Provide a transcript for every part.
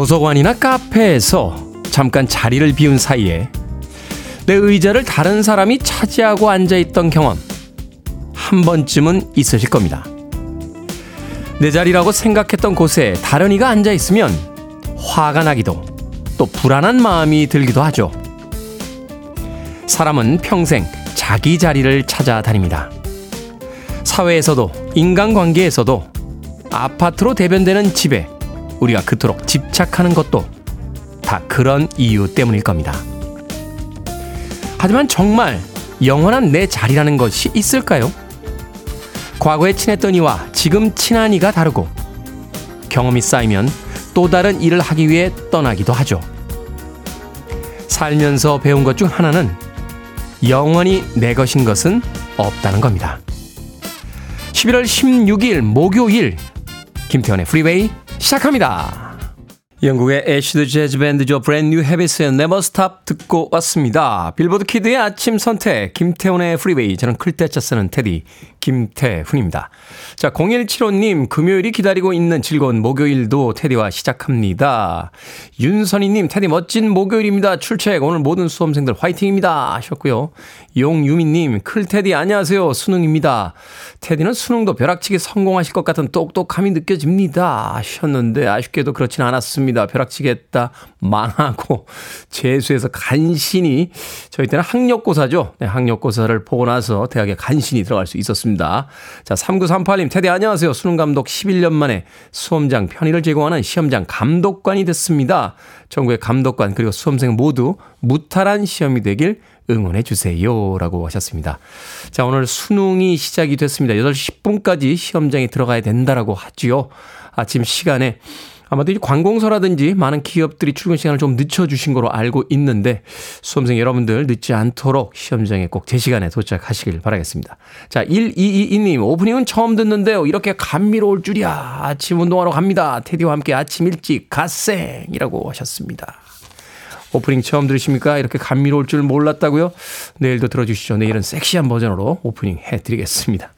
도서관이나 카페에서 잠깐 자리를 비운 사이에 내 의자를 다른 사람이 차지하고 앉아있던 경험 한 번쯤은 있으실 겁니다. 내 자리라고 생각했던 곳에 다른 이가 앉아있으면 화가 나기도 또 불안한 마음이 들기도 하죠. 사람은 평생 자기 자리를 찾아다닙니다. 사회에서도 인간관계에서도 아파트로 대변되는 집에 우리가 그토록 집착하는 것도 다 그런 이유 때문일 겁니다. 하지만 정말 영원한 내 자리라는 것이 있을까요? 과거에 친했던 이와 지금 친한 이가 다르고 경험이 쌓이면 또 다른 일을 하기 위해 떠나기도 하죠. 살면서 배운 것 중 하나는 영원히 내 것인 것은 없다는 겁니다. 11월 16일 목요일 김태훈의 프리웨이 시작합니다. 영국의 acid 재즈 밴드죠. Brand New Heavies의 Never Stop 듣고 왔습니다. 빌보드 키드의 아침 선택 김태훈의 프리웨이 저는 클 태 자 쓰는 테디 김태훈입니다. 자 0175님 금요일이 기다리고 있는 즐거운 목요일도 테디와 시작합니다. 윤선희님 테디 멋진 목요일입니다. 출첵 오늘 모든 수험생들 화이팅입니다 하셨고요. 용유미님 클테디 안녕하세요 수능입니다. 테디는 수능도 벼락치기 성공하실 것 같은 똑똑함이 느껴집니다 하셨는데 아쉽게도 그렇진 않았습니다. 벼락치기 했다. 망하고 재수해서 간신히 저희 때는 학력고사죠. 네, 학력고사를 보고 나서 대학에 간신히 들어갈 수 있었습니다. 자, 3938님 테디 안녕하세요. 수능 감독 11년 만에 수험장 편의를 제공하는 시험장 감독관이 됐습니다. 전국의 감독관 그리고 수험생 모두 무탈한 시험이 되길 응원해 주세요. 라고 하셨습니다. 자, 오늘 수능이 시작이 됐습니다. 8시 10분까지 시험장에 들어가야 된다라고 하지요. 아침 시간에 아마도 이 관공서라든지 많은 기업들이 출근 시간을 좀 늦춰주신 거로 알고 있는데 수험생 여러분들 늦지 않도록 시험장에 꼭 제 시간에 도착하시길 바라겠습니다. 자, 1222님, 오프닝은 처음 듣는데요. 이렇게 감미로울 줄이야. 아침 운동하러 갑니다. 테디와 함께 아침 일찍 갓생이라고 하셨습니다. 오프닝 처음 들으십니까? 이렇게 감미로울 줄 몰랐다고요? 내일도 들어주시죠. 내일은 섹시한 버전으로 오프닝 해드리겠습니다.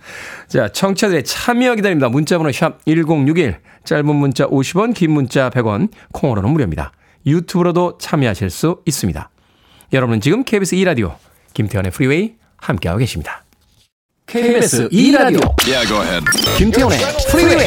자, 청취자들의 참여 기다립니다. 문자번호 샵 1061, 짧은 문자 50원, 긴 문자 100원, 콩으로는 무료입니다. 유튜브로도 참여하실 수 있습니다. 여러분은 지금 KBS 2라디오 김태훈의 프리웨이 함께하고 계십니다. KBS 2라디오 yeah, 김태훈의 프리웨이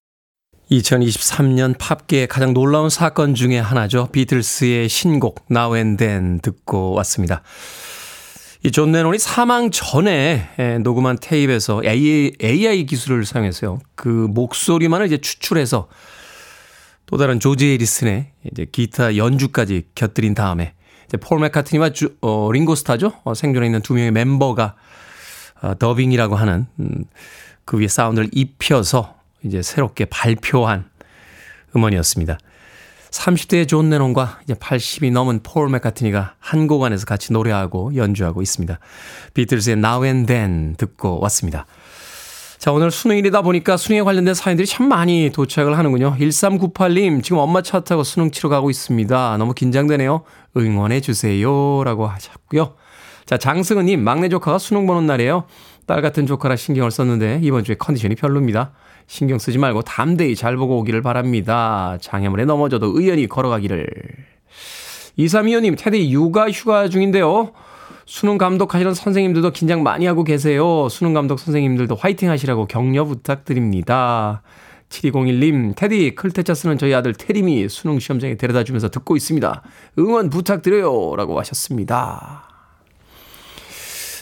2023년 팝계의 가장 놀라운 사건 중의 하나죠. 비틀스의 신곡 Now and Then 듣고 왔습니다. 이 존 레논이 사망 전에 녹음한 테이프에서 AI, AI 기술을 사용해서요. 그 목소리만을 이제 추출해서 또 다른 조지 해리슨의 이제 기타 연주까지 곁들인 다음에 폴 맥카트니와 주, 어, 링고스타죠. 어, 생존해 있는 두 명의 멤버가 어, 더빙이라고 하는 음, 그 위에 사운드를 입혀서 이제 새롭게 발표한 음원이었습니다. 30대의 존 레논과 이제 80이 넘은 폴 맥카트니가 한 곡 안에서 같이 노래하고 연주하고 있습니다. 비틀즈의 Now and Then 듣고 왔습니다. 자, 오늘 수능일이다 보니까 수능에 관련된 사연들이 참 많이 도착을 하는군요. 1398님, 지금 엄마 차 타고 수능 치러 가고 있습니다. 너무 긴장되네요. 응원해 주세요. 라고 하셨고요. 자, 장승은님, 막내 조카가 수능 보는 날이에요. 딸 같은 조카라 신경을 썼는데 이번 주에 컨디션이 별로입니다. 신경 쓰지 말고 담대히 잘 보고 오기를 바랍니다. 장애물에 넘어져도 의연히 걸어가기를. 2325님, 테디 육아 휴가 중인데요. 수능 감독하시는 선생님들도 긴장 많이 하고 계세요. 수능 감독 선생님들도 화이팅 하시라고 격려 부탁드립니다. 7201님, 테디, 클테차 쓰는 저희 아들 테림이 수능 시험장에 데려다 주면서 듣고 있습니다. 응원 부탁드려요. 라고 하셨습니다.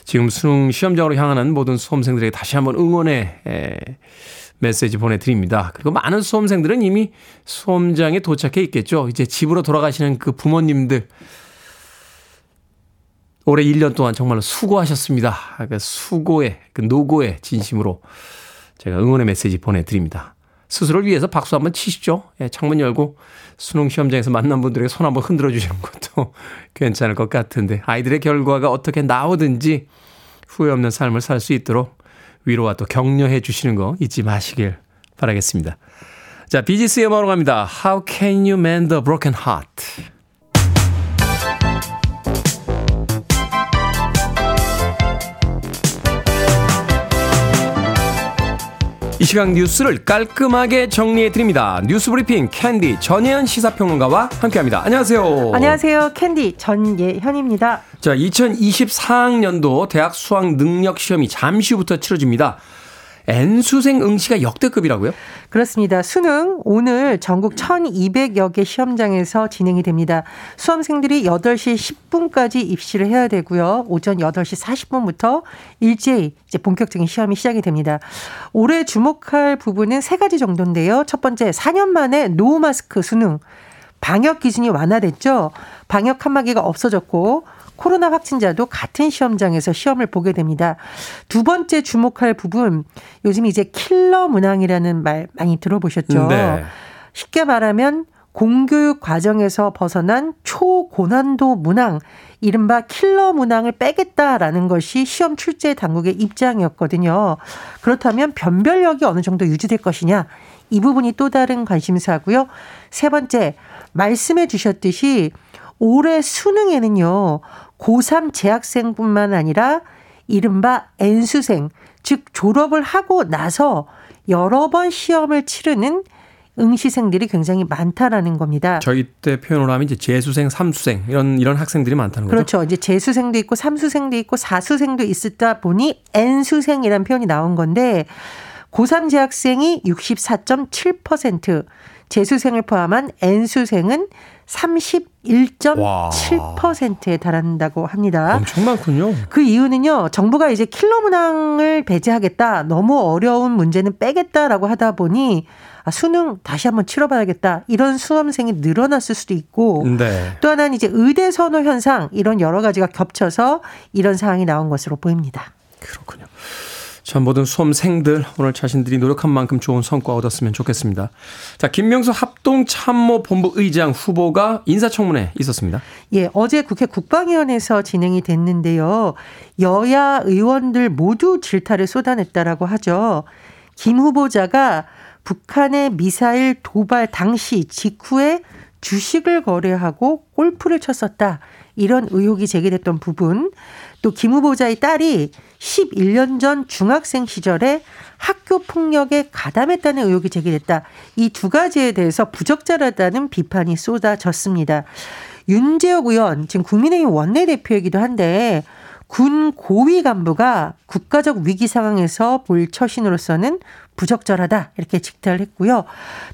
지금 수능 시험장으로 향하는 모든 수험생들에게 다시 한번 응원의 메시지 보내드립니다. 그리고 많은 수험생들은 이미 수험장에 도착해 있겠죠. 이제 집으로 돌아가시는 그 부모님들, 올해 1년 동안 정말로 수고하셨습니다. 그 수고의, 그 노고의 진심으로 제가 응원의 메시지 보내드립니다. 스스로를 위해서 박수 한번 치시죠. 예, 창문 열고 수능 시험장에서 만난 분들에게 손 한번 흔들어 주시는 것도 괜찮을 것 같은데 아이들의 결과가 어떻게 나오든지 후회 없는 삶을 살 수 있도록 위로와 또 격려해 주시는 거 잊지 마시길 바라겠습니다. 자, 비지스의 음악으로 갑니다. How can you mend a broken heart? 이 시각 뉴스를 깔끔하게 정리해 드립니다. 뉴스 브리핑 캔디 전예현 시사평론가와 함께합니다. 안녕하세요. 안녕하세요. 캔디 전예현입니다. 자, 2024학년도 대학 수학 능력 시험이 잠시 후부터 치러집니다. N수생 응시가 역대급이라고요? 그렇습니다. 수능 오늘 전국 1200여 개 시험장에서 진행이 됩니다. 수험생들이 8시 10분까지 입실을 해야 되고요. 오전 8시 40분부터 일제히 이제 본격적인 시험이 시작이 됩니다. 올해 주목할 부분은 세 가지 정도인데요. 첫 번째, 4년 만에 no 마스크 수능. 방역 기준이 완화됐죠. 방역 칸막이가 없어졌고 코로나 확진자도 같은 시험장에서 시험을 보게 됩니다. 두 번째 주목할 부분, 요즘 이제 킬러 문항이라는 말 많이 들어보셨죠? 네. 쉽게 말하면 공교육 과정에서 벗어난 초고난도 문항, 이른바 킬러 문항을 빼겠다라는 것이 시험 출제 당국의 입장이었거든요. 그렇다면 변별력이 어느 정도 유지될 것이냐? 이 부분이 또 다른 관심사고요. 세 번째, 말씀해 주셨듯이 올해 수능에는요, 고3 재학생뿐만 아니라 이른바 N수생, 즉 졸업을 하고 나서 여러 번 시험을 치르는 응시생들이 굉장히 많다라는 겁니다. 저희 때 표현으로 하면 이제 재수생, 삼수생 이런 이런 학생들이 많다는 거죠. 그렇죠. 이제 재수생도 있고 삼수생도 있고 사수생도 있었다 보니 N수생이라는 표현이 나온 건데 고3 재학생이 64.7%, 재수생을 포함한 N수생은 31.7%에 달한다고 합니다. 엄청 많군요. 그 이유는요, 정부가 이제 킬러 문항을 배제하겠다, 너무 어려운 문제는 빼겠다라고 하다 보니 아, 수능 다시 한번 치러봐야겠다 이런 수험생이 늘어났을 수도 있고 네. 또 하나는 이제 의대 선호 현상 이런 여러 가지가 겹쳐서 이런 상황이 나온 것으로 보입니다. 그렇군요. 자, 모든 수험생들 오늘 자신들이 노력한 만큼 좋은 성과 얻었으면 좋겠습니다. 자, 김명수 합동참모본부 의장 후보가 인사청문회 있었습니다. 예, 어제 국회 국방위원회에서 진행이 됐는데요. 여야 의원들 모두 질타를 쏟아냈다라고 하죠. 김 후보자가 북한의 미사일 도발 당시 직후에 주식을 거래하고 골프를 쳤었다. 이런 의혹이 제기됐던 부분. 또 김 후보자의 딸이 11년 전 중학생 시절에 학교 폭력에 가담했다는 의혹이 제기됐다. 이 두 가지에 대해서 부적절하다는 비판이 쏟아졌습니다. 윤재혁 의원, 지금 국민의힘 원내대표이기도 한데 군 고위 간부가 국가적 위기 상황에서 볼 처신으로서는 부적절하다 이렇게 직탈을 했고요.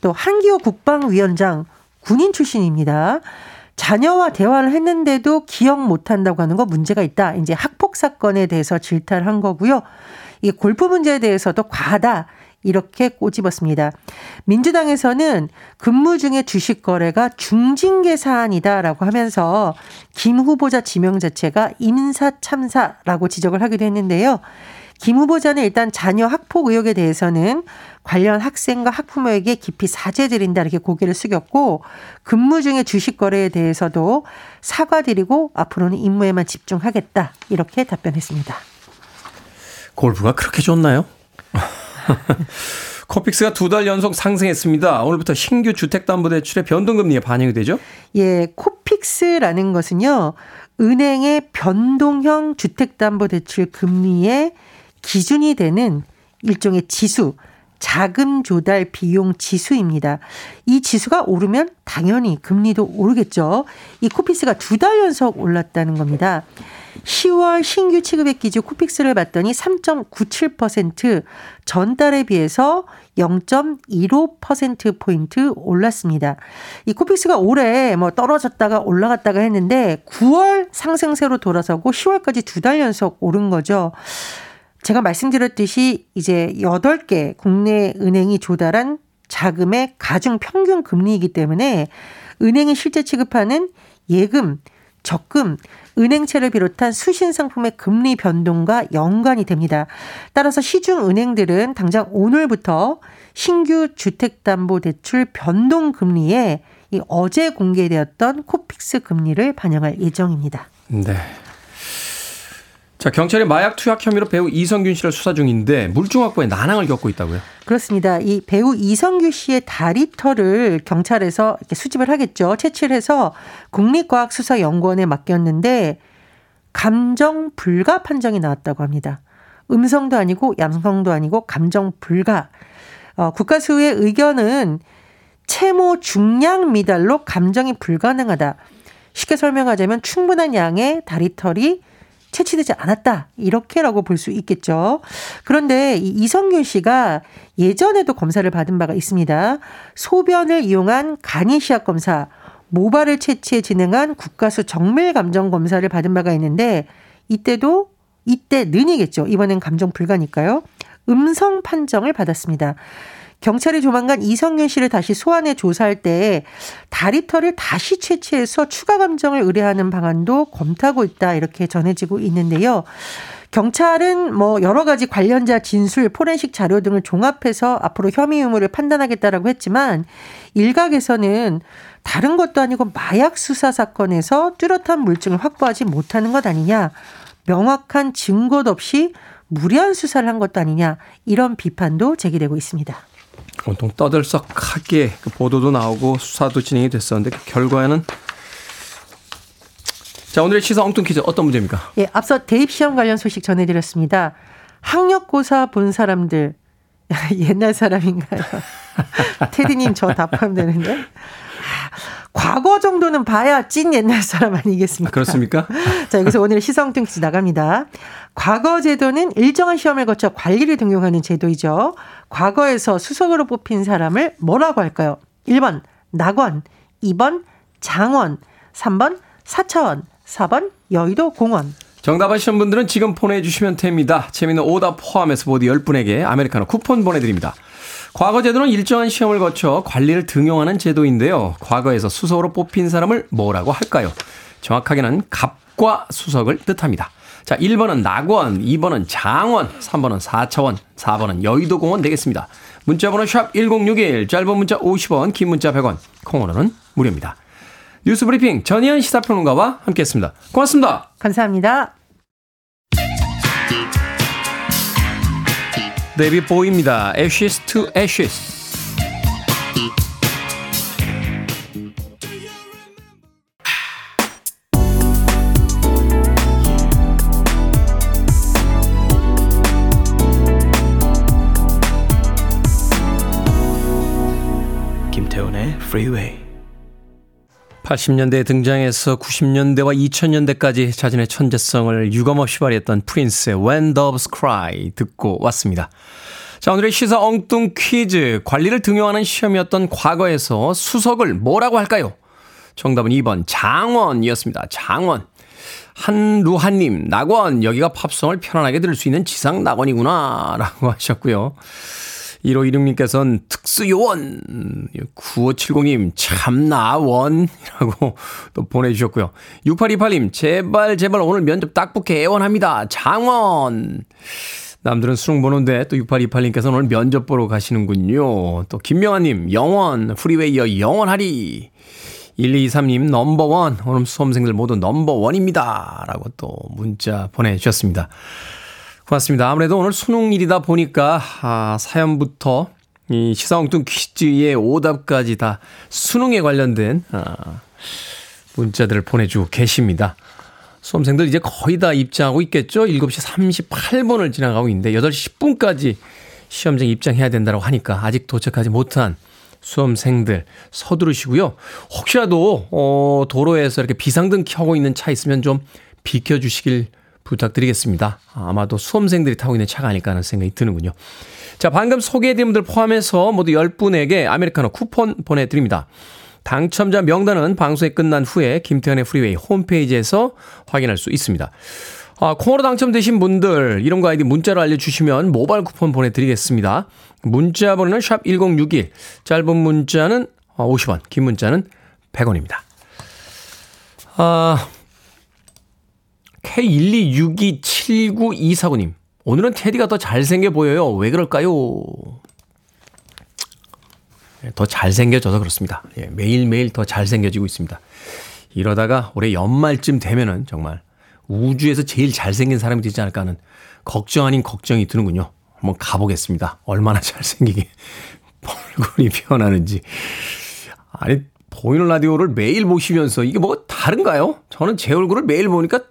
또 한기호 국방위원장 군인 출신입니다. 자녀와 대화를 했는데도 기억 못한다고 하는 거 문제가 있다. 이제 학폭 사건에 대해서 질타를 한 거고요. 이 골프 문제에 대해서도 과하다. 이렇게 꼬집었습니다. 민주당에서는 근무 중에 주식 거래가 중징계 사안이다라고 하면서 김 후보자 지명 자체가 임사 참사라고 지적을 하기도 했는데요. 김 후보자는 일단 자녀 학폭 의혹에 대해서는 관련 학생과 학부모에게 깊이 사죄드린다 이렇게 고개를 숙였고 근무 중에 주식 거래에 대해서도 사과드리고 앞으로는 임무에만 집중하겠다 이렇게 답변했습니다. 골프가 그렇게 좋나요? 코픽스가 두 달 연속 상승했습니다. 오늘부터 신규 주택담보대출의 변동금리에 반영이 되죠? 예, 코픽스라는 것은요, 은행의 변동형 주택담보대출 금리의 기준이 되는 일종의 지수, 자금 조달 비용 지수입니다. 이 지수가 오르면 당연히 금리도 오르겠죠. 이 코피스가 두 달 연속 올랐다는 겁니다. 10월 신규 취급액 기준 코픽스를 봤더니 3.97% 전달에 비해서 0.15%포인트 올랐습니다. 이 코픽스가 올해 뭐 떨어졌다가 올라갔다가 했는데 9월 상승세로 돌아서고 10월까지 두 달 연속 오른 거죠. 제가 말씀드렸듯이 이제 8개 국내 은행이 조달한 자금의 가중 평균 금리이기 때문에 은행이 실제 취급하는 예금, 적금, 은행채를 비롯한 수신 상품의 금리 변동과 연관이 됩니다. 따라서 시중 은행들은 당장 오늘부터 신규 주택담보대출 변동 금리에 이 어제 공개되었던 코픽스 금리를 반영할 예정입니다. 네. 자, 경찰이 마약 투약 혐의로 배우 이선균 씨를 수사 중인데 물증 확보에 난항을 겪고 있다고요? 그렇습니다. 이 배우 이선균 씨의 다리 털을 경찰에서 이렇게 수집을 하겠죠. 채취를 해서 국립과학수사연구원에 맡겼는데 감정 불가 판정이 나왔다고 합니다. 음성도 아니고 양성도 아니고 감정 불가. 어, 국가수의 의견은 채모 중량 미달로 감정이 불가능하다. 쉽게 설명하자면 충분한 양의 다리털이 채취되지 않았다. 이렇게라고 볼 수 있겠죠. 그런데 이 이성균 씨가 예전에도 검사를 받은 바가 있습니다. 소변을 이용한 간이 시약 검사, 모발을 채취해 진행한 국가수 정밀 감정 검사를 받은 바가 있는데 이때도 이때 는이겠죠. 이번엔 감정 불가니까요. 음성 판정을 받았습니다. 경찰이 조만간 이성균 씨를 다시 소환해 조사할 때 다리털을 다시 채취해서 추가 감정을 의뢰하는 방안도 검토하고 있다 이렇게 전해지고 있는데요. 경찰은 뭐 여러 가지 관련자 진술, 포렌식 자료 등을 종합해서 앞으로 혐의 의무를 판단하겠다라고 했지만 일각에서는 다른 것도 아니고 마약 수사 사건에서 뚜렷한 물증을 확보하지 못하는 것 아니냐. 명확한 증거도 없이 무리한 수사를 한 것도 아니냐. 이런 비판도 제기되고 있습니다. 온통 떠들썩하게 그 보도도 나오고 수사도 진행이 됐었는데 그 결과에는 자 오늘의 시사 엉뚱 퀴즈 어떤 문제입니까? 예, 앞서 대입 시험 관련 소식 전해드렸습니다. 학력고사 본 사람들 옛날 사람인가요? 테디님 저다 포함되는데 과거 정도는 봐야 찐 옛날 사람 아니겠습니까? 그렇습니까? 자, 여기서 오늘 시성등 퀴즈 나갑니다. 과거 제도는 일정한 시험을 거쳐 관리를 등용하는 제도이죠. 과거에서 수석으로 뽑힌 사람을 뭐라고 할까요? 1번 낙원, 2번 장원, 3번 사차원, 4번 여의도 공원. 정답 아시는 분들은 지금 보내주시면 됩니다. 재미있는 오답 포함해서 모두 10분에게 아메리카노 쿠폰 보내드립니다. 과거 제도는 일정한 시험을 거쳐 관리를 등용하는 제도인데요. 과거에서 수석으로 뽑힌 사람을 뭐라고 할까요? 정확하게는 갑과 수석을 뜻합니다. 자, 1번은 낙원, 2번은 장원, 3번은 4차원, 4번은 여의도공원 되겠습니다. 문자번호 샵 1061, 짧은 문자 50원, 긴 문자 100원, 콩으로는 무료입니다. 뉴스 브리핑 전희연 시사평론가와 함께했습니다. 고맙습니다. 감사합니다. 데뷔 보입니다. Ashes to Ashes. 김태훈의 Freeway. 80년대에 등장해서 90년대와 2000년대까지 자신의 천재성을 유감없이 발휘했던 프린스의 When Doves Cry 듣고 왔습니다. 자, 오늘의 시사 엉뚱 퀴즈. 관리를 등용하는 시험이었던 과거에서 수석을 뭐라고 할까요? 정답은 2번 장원이었습니다. 장원. 한루한님, 낙원, 여기가 팝송을 편안하게 들을 수 있는 지상 낙원이구나. 라고 하셨고요. 1516님께서는 특수요원, 9570님, 참나원이라고 또 보내주셨고요. 6828님, 제발, 제발 오늘 면접 딱 붙게 애원합니다. 장원. 남들은 수능 보는데 또 6828님께서는 오늘 면접 보러 가시는군요. 또 김명아님, 영원, Freeway여 영원하리. 1223님, number one. 오늘 수험생들 모두 number one입니다. 라고 또 문자 보내주셨습니다. 고맙습니다. 아무래도 오늘 수능일이다 보니까 아, 사연부터 이 시사엉뚱 퀴즈의 오답까지 다 수능에 관련된 아, 문자들을 보내주고 계십니다. 수험생들 이제 거의 다 입장하고 있겠죠? 7시 38분을 지나가고 있는데 8시 10분까지 시험장 입장해야 된다고 하니까 아직 도착하지 못한 수험생들 서두르시고요. 혹시라도 어 도로에서 이렇게 비상등 켜고 있는 차 있으면 좀 비켜 주시길 부탁드리겠습니다. 아마도 수험생들이 타고 있는 차가 아닐까 하는 생각이 드는군요. 자, 방금 소개해드린 분들 포함해서 모두 10분에게 아메리카노 쿠폰 보내드립니다. 당첨자 명단은 방송이 끝난 후에 김태훈의 Freeway 홈페이지에서 확인할 수 있습니다. 아, 콩으로 당첨되신 분들 이름과 아이디 문자로 알려주시면 모바일 쿠폰 보내드리겠습니다. 문자 번호는 샵 1061, 짧은 문자는 50원, 긴 문자는 100원입니다. 아, K126279249님. 오늘은 테디가 더 잘생겨 보여요. 왜 그럴까요? 예, 더 잘생겨져서 그렇습니다. 예, 매일매일 더 잘생겨지고 있습니다. 이러다가 올해 연말쯤 되면은 정말 우주에서 제일 잘생긴 사람이 되지 않을까 하는 걱정 아닌 걱정이 드는군요. 한번 가보겠습니다. 얼마나 잘생기게 얼굴이 변하는지. 아니, 보이는 라디오를 매일 보시면서 이게 뭐 다른가요? 저는 제 얼굴을 매일 보니까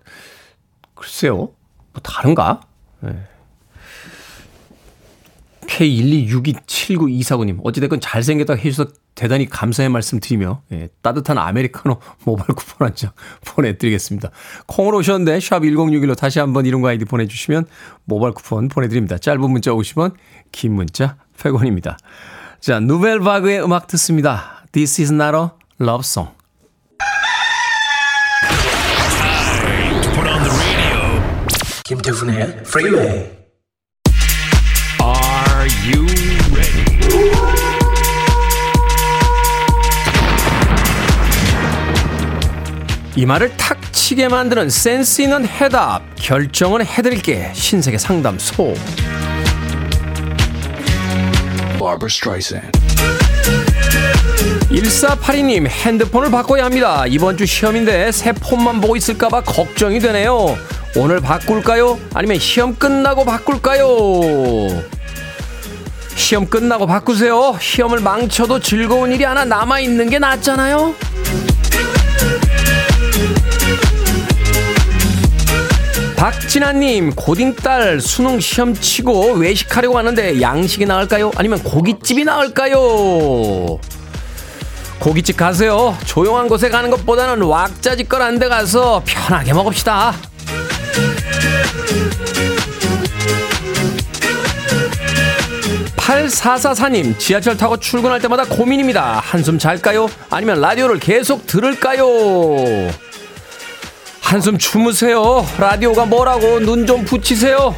글쎄요. 뭐 다른가? 네. K126279249님. 어찌됐건 잘생겼다고 해주셔서 대단히 감사의 말씀 드리며, 예, 따뜻한 아메리카노 모바일 쿠폰 한 장 보내드리겠습니다. 콩으로 오셨는데, 샵 1061로 다시 한번 이름과 아이디 보내주시면 모바일 쿠폰 보내드립니다. 짧은 문자 50원, 긴 문자 100원입니다. 자, 누벨 바그의 음악 듣습니다. This is not a love song. 김태훈의 Freeway. Are you ready? 이 말을 탁 치게 만드는 센스 있는 해답. 결정은 해드릴게. 신세계 상담소. Barbara Streisand. 1482님 핸드폰을 바꿔야 합니다. 이번 주 시험인데 새 폰만 보고 있을까봐 걱정이 되네요. 오늘 바꿀까요? 아니면 시험 끝나고 바꿀까요? 시험 끝나고 바꾸세요. 시험을 망쳐도 즐거운 일이 하나 남아있는 게 낫잖아요. 박진아님, 고딩딸 수능 시험 치고 외식하려고 하는데 양식이 나을까요? 아니면 고깃집이 나을까요? 고깃집 가세요. 조용한 곳에 가는 것보다는 왁자지껄한 데 가서 편하게 먹읍시다. 8444님, 지하철 타고 출근할 때마다 고민입니다. 한숨 잘까요? 아니면 라디오를 계속 들을까요? 한숨 주무세요. 라디오가 뭐라고 눈 좀 붙이세요.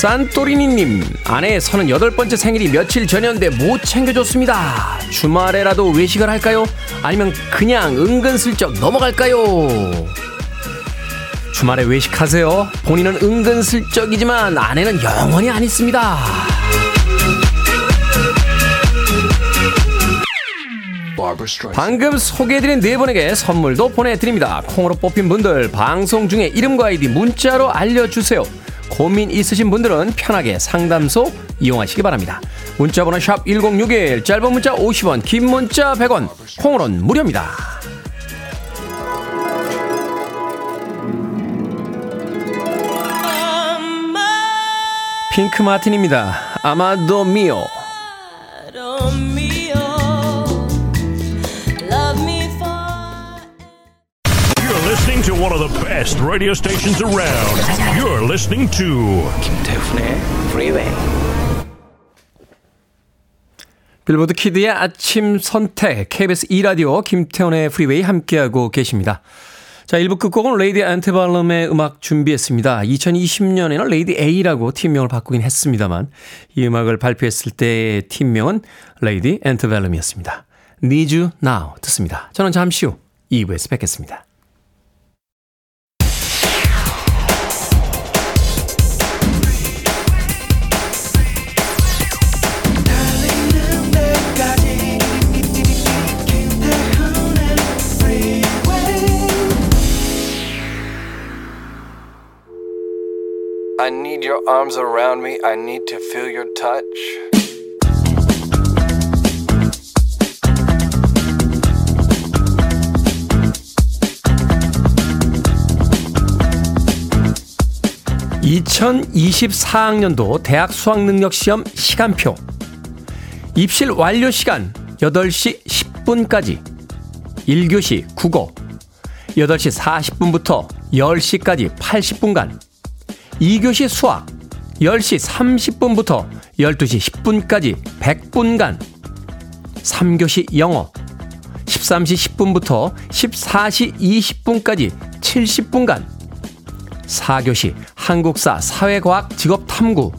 산토리니님, 아내 38번째 생일이 며칠 전이었는데 못 챙겨줬습니다. 주말에라도 외식을 할까요? 아니면 그냥 은근슬쩍 넘어갈까요? 주말에 외식하세요. 본인은 은근슬쩍이지만 아내는 영원히 안 있습니다. 방금 소개해드린 네 분에게 선물도 보내드립니다. 콩으로 뽑힌 분들 방송 중에 이름과 아이디 문자로 알려주세요. 고민 있으신 분들은 편하게 상담소 이용하시기 바랍니다. 문자번호 샵 1061, 짧은 문자 50원, 긴 문자 100원, 콩으로는 무료입니다. 핑크 마틴입니다. 아마도 미오. One of the best radio stations around. You're listening to 김태훈의 Freeway. Billboard kid의 아침 선택 KBS 2 라디오 김태훈의 Freeway 함께하고 계십니다. 자, 1부 끝곡은 레이디 안테발럼의 음악 준비했습니다. 2020년에는 레이디 A라고 팀명을 바꾸긴 했습니다만 이 음악을 발표했을 때의 팀명은 레이디 안테발럼이었습니다. Need You Now 듣습니다. 저는 잠시 후 2부에서 뵙겠습니다. I need your arms around me. I need to feel your touch. (2024학년도) 대학 수학능력시험 시간표 입실 완료 시간 8시 10분까지 1교시 국어 8시 40분부터 10시까지 80분간 2교시 수학 10시 30분부터 12시 10분까지 100분간 3교시 영어 13시 10분부터 14시 20분까지 70분간 4교시 한국사 사회과학 직업탐구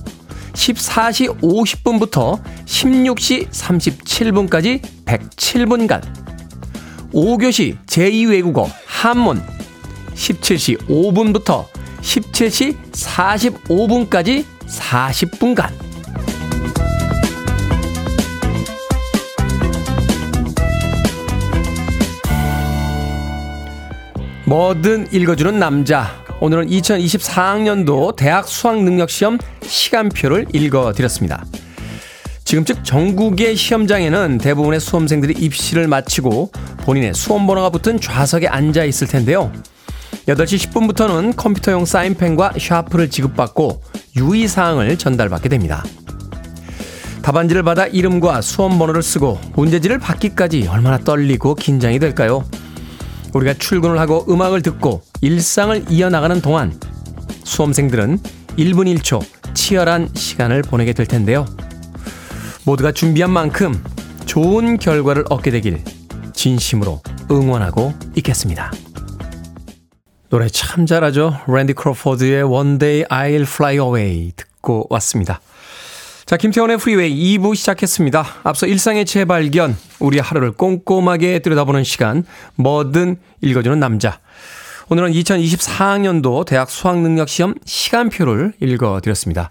14시 50분부터 16시 37분까지 107분간 5교시 제2외국어 한문 17시 5분부터 17시 45분까지 40분간 뭐든 읽어주는 남자. 오늘은 2024학년도 대학 수학능력시험 시간표를 읽어드렸습니다. 지금 즉 전국의 시험장에는 대부분의 수험생들이 입시를 마치고 본인의 수험번호가 붙은 좌석에 앉아 있을 텐데요. 8시 10분부터는 컴퓨터용 사인펜과 샤프를 지급받고 유의사항을 전달받게 됩니다. 답안지를 받아 이름과 수험 번호를 쓰고 문제지를 받기까지 얼마나 떨리고 긴장이 될까요? 우리가 출근을 하고 음악을 듣고 일상을 이어나가는 동안 수험생들은 1분 1초 치열한 시간을 보내게 될 텐데요. 모두가 준비한 만큼 좋은 결과를 얻게 되길 진심으로 응원하고 있겠습니다. 노래 참 잘하죠. 랜디 크로포드의 One Day I'll Fly Away 듣고 왔습니다. 자, 김태훈의 Freeway 2부 시작했습니다. 앞서 일상의 재발견, 우리 하루를 꼼꼼하게 들여다보는 시간, 뭐든 읽어주는 남자. 오늘은 2024학년도 대학 수학능력시험 시간표를 읽어드렸습니다.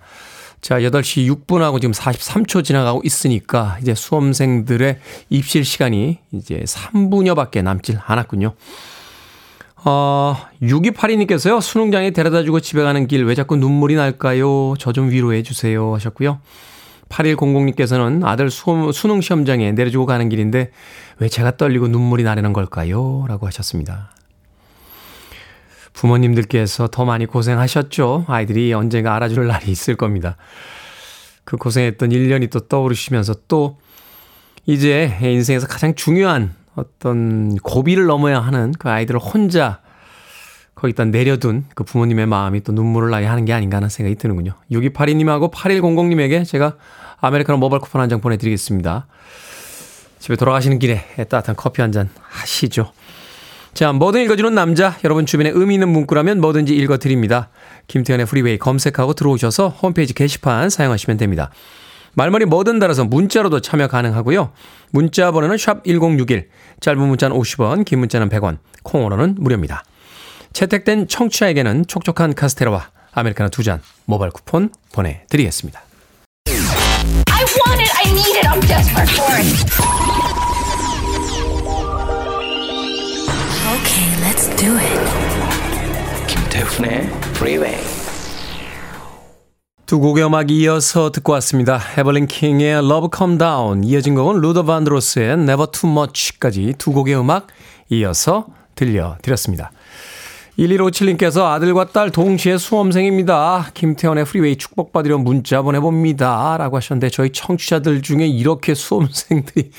자, 8시 6분하고 지금 43초 지나가고 있으니까 이제 수험생들의 입실 시간이 이제 3분여밖에 남질 않았군요. 어, 6282님께서요, 수능장에 데려다 주고 집에 가는 길 왜 자꾸 눈물이 날까요? 저 좀 위로해 주세요. 하셨고요. 8100님께서는 아들 수, 수능 시험장에 내려주고 가는 길인데 왜 제가 떨리고 눈물이 나려는 걸까요? 라고 하셨습니다. 부모님들께서 더 많이 고생하셨죠. 아이들이 언젠가 알아줄 날이 있을 겁니다. 그 고생했던 1년이 또 떠오르시면서 또 이제 인생에서 가장 중요한 어떤 고비를 넘어야 하는 그 아이들을 혼자 거기다 내려둔 그 부모님의 마음이 또 눈물을 나게 하는 게 아닌가 하는 생각이 드는군요. 6282님하고 8100님에게 제가 아메리카노 모바일 쿠폰 한 장 보내드리겠습니다. 집에 돌아가시는 길에 따뜻한 커피 한 잔 하시죠. 자, 뭐든 읽어주는 남자. 여러분 주변에 의미 있는 문구라면 뭐든지 읽어드립니다. 김태훈의 Freeway 검색하고 들어오셔서 홈페이지 게시판 사용하시면 됩니다. 말머리 뭐든 달아서 문자로도 참여 가능하고요. 문자 번호는 샵 1061, 짧은 문자는 50원, 긴 문자는 100원, 콩으로는 무료입니다. 채택된 청취자에게는 촉촉한 카스테라와 아메리카노 두 잔 모바일 쿠폰 보내드리겠습니다. I want it. I need it. I'm desperate for it. Okay, let's do it. 김태훈의 Freeway. 두 곡의 음악 이어서 듣고 왔습니다. 에벌린 킹의 Love Come Down, 이어진 곡은 루더 반드로스의 Never Too Much까지 두 곡의 음악 이어서 들려드렸습니다. 1157님께서 아들과 딸 동시에 수험생입니다. 김태훈의 Freeway 축복받으려 문자 보내봅니다. 라고 하셨는데 저희 청취자들 중에 이렇게 수험생들이,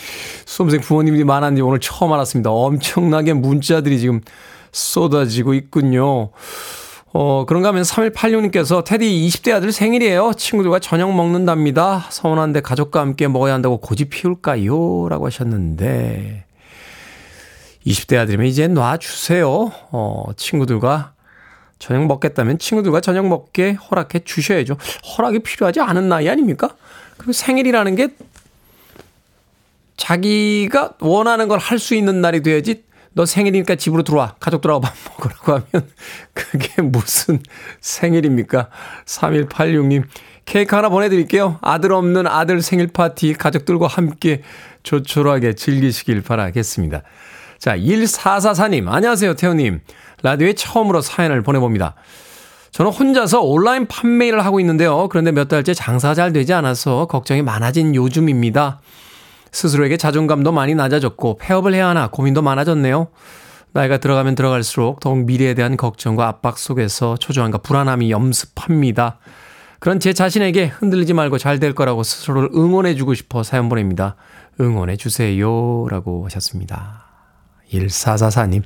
수험생 부모님들이 많았는지 오늘 처음 알았습니다. 엄청나게 문자들이 지금 쏟아지고 있군요. 어, 그런가 하면 3186님께서 테디 20대 아들 생일이에요. 친구들과 저녁 먹는답니다. 서운한데 가족과 함께 먹어야 한다고 고집 피울까요? 라고 하셨는데, 20대 아들이면 이제 놔주세요. 어, 친구들과 저녁 먹겠다면 친구들과 저녁 먹게 허락해 주셔야죠. 허락이 필요하지 않은 나이 아닙니까? 그리고 생일이라는 게 자기가 원하는 걸 할 수 있는 날이 돼야지 너 생일이니까 집으로 들어와. 가족들하고 밥 먹으라고 하면 그게 무슨 생일입니까? 3186님. 케이크 하나 보내드릴게요. 아들 없는 아들 생일 파티 가족들과 함께 조촐하게 즐기시길 바라겠습니다. 자, 1444님. 안녕하세요, 태호님. 라디오에 처음으로 사연을 보내봅니다. 저는 혼자서 온라인 판매일을 하고 있는데요. 그런데 몇 달째 장사가 잘 되지 않아서 걱정이 많아진 요즘입니다. 스스로에게 자존감도 많이 낮아졌고 폐업을 해야 하나 고민도 많아졌네요. 나이가 들어가면 들어갈수록 더욱 미래에 대한 걱정과 압박 속에서 초조함과 불안함이 염습합니다. 그런 제 자신에게 흔들리지 말고 잘 될 거라고 스스로를 응원해주고 싶어 사연 보냅니다. 응원해주세요. 라고 하셨습니다. 1444님.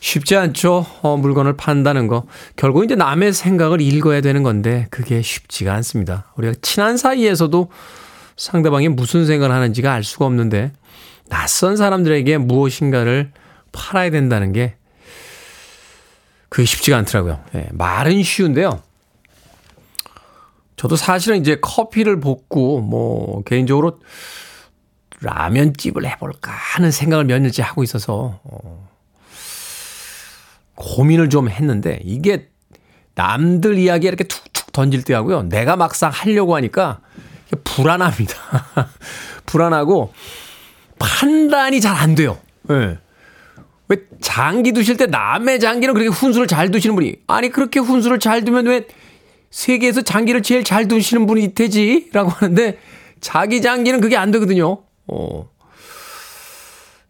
쉽지 않죠. 어, 물건을 판다는 거. 결국 이제 남의 생각을 읽어야 되는 건데 그게 쉽지가 않습니다. 우리가 친한 사이에서도 상대방이 무슨 생각을 하는지가 알 수가 없는데 낯선 사람들에게 무엇인가를 팔아야 된다는 게 그게 쉽지가 않더라고요. 네, 말은 쉬운데요. 저도 사실은 이제 커피를 볶고 뭐 개인적으로 라면집을 해볼까 하는 생각을 몇 년째 하고 있어서, 어, 고민을 좀 했는데, 이게 남들 이야기에 이렇게 툭툭 던질 때 하고요. 내가 막상 하려고 하니까 불안합니다. 불안하고 판단이 잘 안 돼요. 예. 네. 왜 장기 두실 때 남의 장기는 그렇게 훈수를 잘 두시는 분이 아니 그렇게 훈수를 잘 두면 왜 세계에서 장기를 제일 잘 두시는 분이 되지? 라고 하는데 자기 장기는 그게 안 되거든요. 어.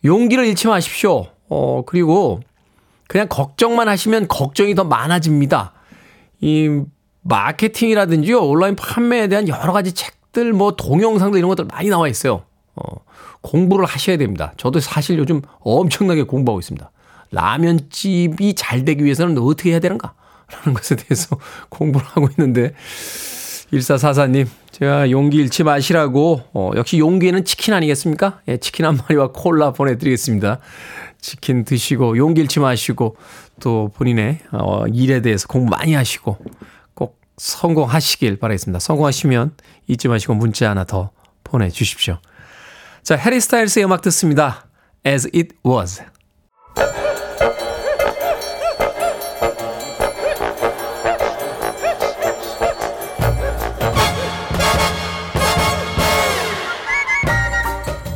용기를 잃지 마십시오. 어, 그리고 그냥 걱정만 하시면 걱정이 더 많아집니다. 이 마케팅이라든지요, 온라인 판매에 대한 여러 가지 책 들, 뭐 동영상들 이런 것들 많이 나와 있어요. 어, 공부를 하셔야 됩니다. 저도 사실 요즘 엄청나게 공부하고 있습니다. 라면집이 잘 되기 위해서는 어떻게 해야 되는가? 라는 것에 대해서 공부를 하고 있는데, 1444님, 제가 용기 잃지 마시라고, 어, 역시 용기에는 치킨 아니겠습니까? 예, 치킨 한 마리와 콜라 보내드리겠습니다. 치킨 드시고, 용기 잃지 마시고, 또 본인의, 어, 일에 대해서 공부 많이 하시고, 꼭 성공하시길 바라겠습니다. 성공하시면 잊지 마시고 문자 하나 더 보내주십시오. 자, 해리 스타일스의 음악 듣습니다. As It Was.